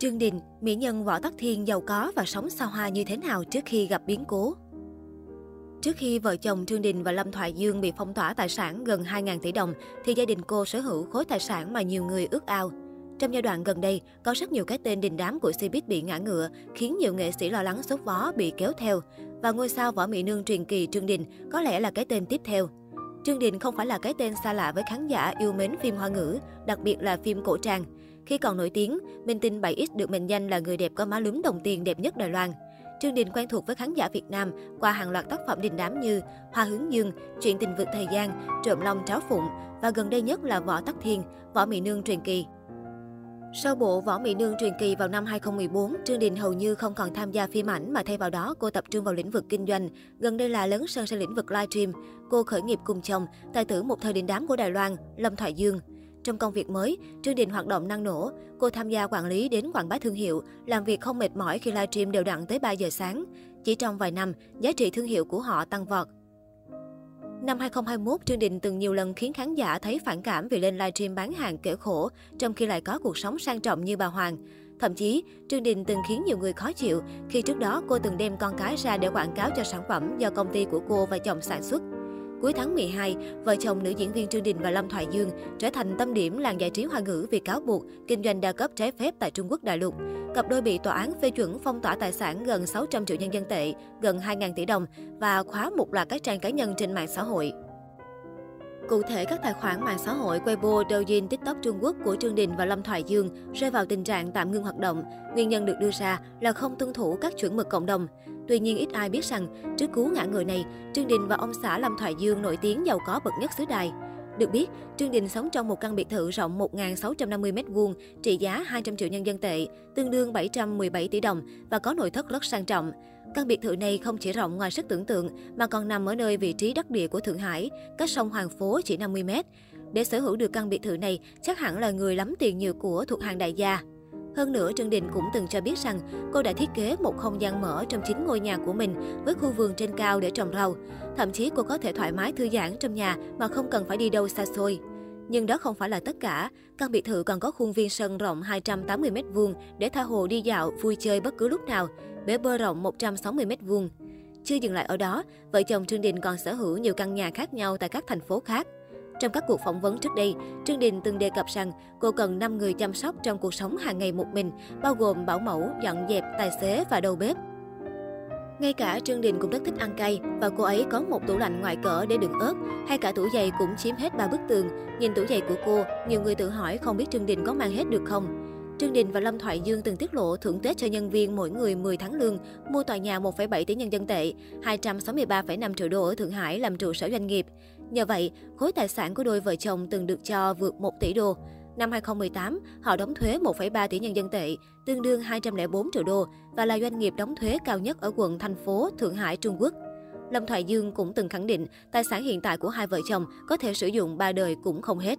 Trương Đình, mỹ nhân Võ Tắc Thiên giàu có và sống sao hoa như thế nào trước khi gặp biến cố? Trước khi vợ chồng Trương Đình và Lâm Thoại Dương bị phong tỏa tài sản gần 2.000 tỷ đồng, thì gia đình cô sở hữu khối tài sản mà nhiều người ước ao. Trong giai đoạn gần đây, có rất nhiều cái tên đình đám của Cbiz bị ngã ngựa, khiến nhiều nghệ sĩ lo lắng sốt vó bị kéo theo. Và ngôi sao võ mỹ nương truyền kỳ Trương Đình có lẽ là cái tên tiếp theo. Trương Đình không phải là cái tên xa lạ với khán giả yêu mến phim hoa ngữ, đặc biệt là phim cổ trang. Khi còn nổi tiếng, Minh Tinh 7X được mệnh danh là người đẹp có má lúm đồng tiền đẹp nhất Đài Loan. Trương Đình quen thuộc với khán giả Việt Nam qua hàng loạt tác phẩm đình đám như Hoa hướng dương, Chuyện tình vượt thời gian, Trộm long tráo phụng và gần đây nhất là Võ Tắc Thiên, Võ Mỹ Nương truyền kỳ. Sau bộ Võ Mỹ Nương truyền kỳ vào năm 2014, Trương Đình hầu như không còn tham gia phim ảnh mà thay vào đó cô tập trung vào lĩnh vực kinh doanh. Gần đây là lớn sân sang lĩnh vực livestream. Cô khởi nghiệp cùng chồng, tài tử một thời đình đám của Đài Loan, Lâm Thoại Dương. Trong công việc mới, Trương Đình hoạt động năng nổ. Cô tham gia quản lý đến quảng bá thương hiệu, làm việc không mệt mỏi khi livestream đều đặn tới 3 giờ sáng. Chỉ trong vài năm, giá trị thương hiệu của họ tăng vọt. Năm 2021, Trương Đình từng nhiều lần khiến khán giả thấy phản cảm vì lên livestream bán hàng kể khổ, trong khi lại có cuộc sống sang trọng như bà Hoàng. Thậm chí, Trương Đình từng khiến nhiều người khó chịu khi trước đó cô từng đem con cái ra để quảng cáo cho sản phẩm do công ty của cô và chồng sản xuất. Cuối tháng 12, vợ chồng nữ diễn viên Trương Đình và Lâm Thoại Dương trở thành tâm điểm làng giải trí hoa ngữ vì cáo buộc kinh doanh đa cấp trái phép tại Trung Quốc đại lục. Cặp đôi bị tòa án phê chuẩn phong tỏa tài sản gần 600 triệu nhân dân tệ, gần 2.000 tỷ đồng và khóa một loạt các trang cá nhân trên mạng xã hội. Cụ thể, các tài khoản mạng xã hội Weibo, Douyin, TikTok Trung Quốc của Trương Đình và Lâm Thoại Dương rơi vào tình trạng tạm ngưng hoạt động. Nguyên nhân được đưa ra là không tuân thủ các chuẩn mực cộng đồng. Tuy nhiên, ít ai biết rằng, trước cú ngã người này, Trương Đình và ông xã Lâm Thoại Dương nổi tiếng giàu có bậc nhất xứ đài. Được biết, Trương Đình sống trong một căn biệt thự rộng 1.650m2, trị giá 200 triệu nhân dân tệ, tương đương 717 tỷ đồng và có nội thất rất sang trọng. Căn biệt thự này không chỉ rộng ngoài sức tưởng tượng mà còn nằm ở nơi vị trí đắc địa của Thượng Hải, cách sông Hoàng Phố chỉ 50 m. Để sở hữu được căn biệt thự này, chắc hẳn là người lắm tiền nhiều của thuộc hàng đại gia. Hơn nữa, Trương Đình cũng từng cho biết rằng cô đã thiết kế một không gian mở trong chính ngôi nhà của mình với khu vườn trên cao để trồng rau. Thậm chí cô có thể thoải mái thư giãn trong nhà mà không cần phải đi đâu xa xôi. Nhưng đó không phải là tất cả. Căn biệt thự còn có khuôn viên sân rộng 280m2 để tha hồ đi dạo, vui chơi bất cứ lúc nào, bể bơi rộng 160m2. Chưa dừng lại ở đó, vợ chồng Trương Đình còn sở hữu nhiều căn nhà khác nhau tại các thành phố khác. Trong các cuộc phỏng vấn trước đây, Trương Đình từng đề cập rằng cô cần 5 người chăm sóc trong cuộc sống hàng ngày một mình, bao gồm bảo mẫu, dọn dẹp, tài xế và đầu bếp. Ngay cả Trương Đình cũng rất thích ăn cay và cô ấy có một tủ lạnh ngoại cỡ để đựng ớt, hay cả tủ giày cũng chiếm hết ba bức tường. Nhìn tủ giày của cô, nhiều người tự hỏi không biết Trương Đình có mang hết được không. Trương Đình và Lâm Thoại Dương từng tiết lộ thưởng Tết cho nhân viên mỗi người 10 tháng lương, mua tòa nhà 1,7 tỷ nhân dân tệ, 263,5 triệu đô ở Thượng Hải làm trụ sở doanh nghiệp. Nhờ vậy, khối tài sản của đôi vợ chồng từng được cho vượt 1 tỷ đô. Năm 2018, họ đóng thuế 1,3 tỷ nhân dân tệ, tương đương 204 triệu đô và là doanh nghiệp đóng thuế cao nhất ở quận thành phố Thượng Hải, Trung Quốc. Lâm Thoại Dương cũng từng khẳng định tài sản hiện tại của hai vợ chồng có thể sử dụng ba đời cũng không hết.